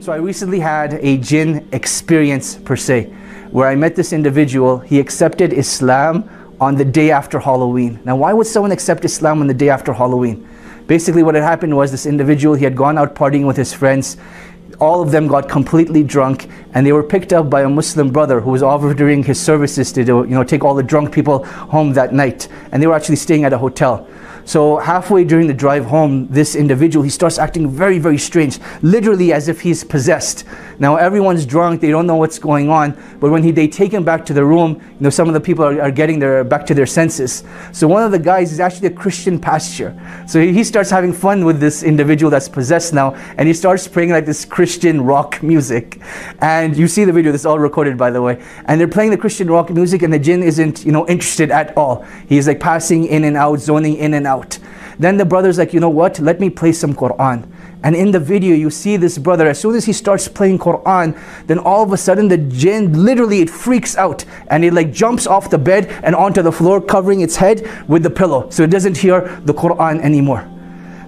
So I recently had a jinn experience per se, where I met this individual. He accepted Islam on the day after Halloween. Now, why would someone accept Islam on the day after Halloween? Basically, what had happened was this individual, he had gone out partying with his friends. All of them got completely drunk, and they were picked up by a Muslim brother who was offering his services to you know, take all the drunk people home that night. And they were actually staying at a hotel. So halfway during the drive home, this individual, he starts acting very, very strange, literally as if he's possessed. Now everyone's drunk, they don't know what's going on, but when he, they take him back to the room, you know, some of the people are, are getting their, back to their senses. So one of the guys is actually a Christian pastor. So he, he starts having fun with this individual that's possessed now, and he starts playing like this Christian rock music. And you see the video, this is all recorded by the way. And they're playing the Christian rock music and the jinn isn't, you know, interested at all. He's like passing in and out, zoning in and out out. Then the brother's like, you know what? Let me play some Quran. And in the video, you see this brother, as soon as he starts playing Quran, then all of a sudden the jinn, literally it freaks out and it like jumps off the bed and onto the floor, covering its head with the pillow. So it doesn't hear the Quran anymore.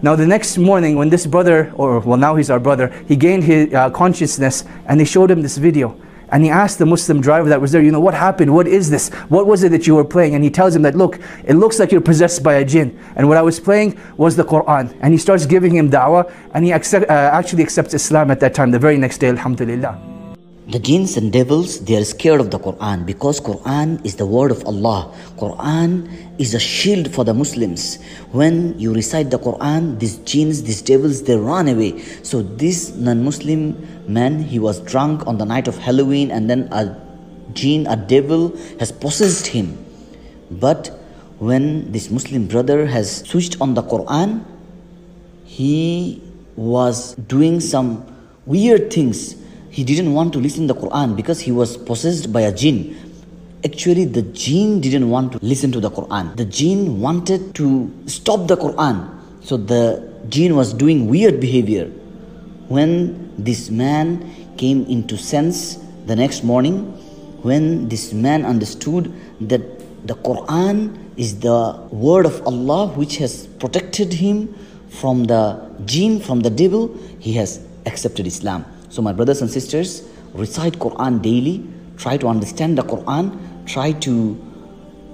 Now the next morning when this brother, or well now he's our brother, he gained his uh, consciousness and they showed him this video. And he asked the Muslim driver that was there, you know, what happened? What is this? What was it that you were playing? And he tells him that, look, it looks like you're possessed by a jinn. And what I was playing was the Quran. And he starts giving him da'wah, and he accept, uh, actually accepts Islam at that time, the very next day, alhamdulillah. The jinns and devils, they are scared of the Quran because Quran is the word of Allah. Quran is a shield for the Muslims. When you recite the Quran, these jinns, these devils, they run away. So this non-Muslim man, he was drunk on the night of Halloween and then a jinn, a devil has possessed him. But when this Muslim brother has switched on the Quran, he was doing some weird things he didn't want to listen the Quran because he was possessed by a jinn. Actually, the jinn didn't want to listen to the Quran. The jinn wanted to stop the Quran. So the jinn was doing weird behavior. When this man came into sense the next morning, when this man understood that the Quran is the word of Allah which has protected him from the jinn, from the devil, he has accepted Islam. So my brothers and sisters, recite Quran daily, try to understand the Quran, try to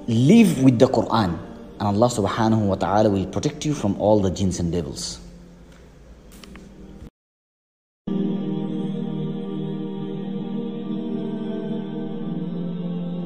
live with the Quran. And Allah subhanahu wa ta'ala will protect you from all the jinns and devils.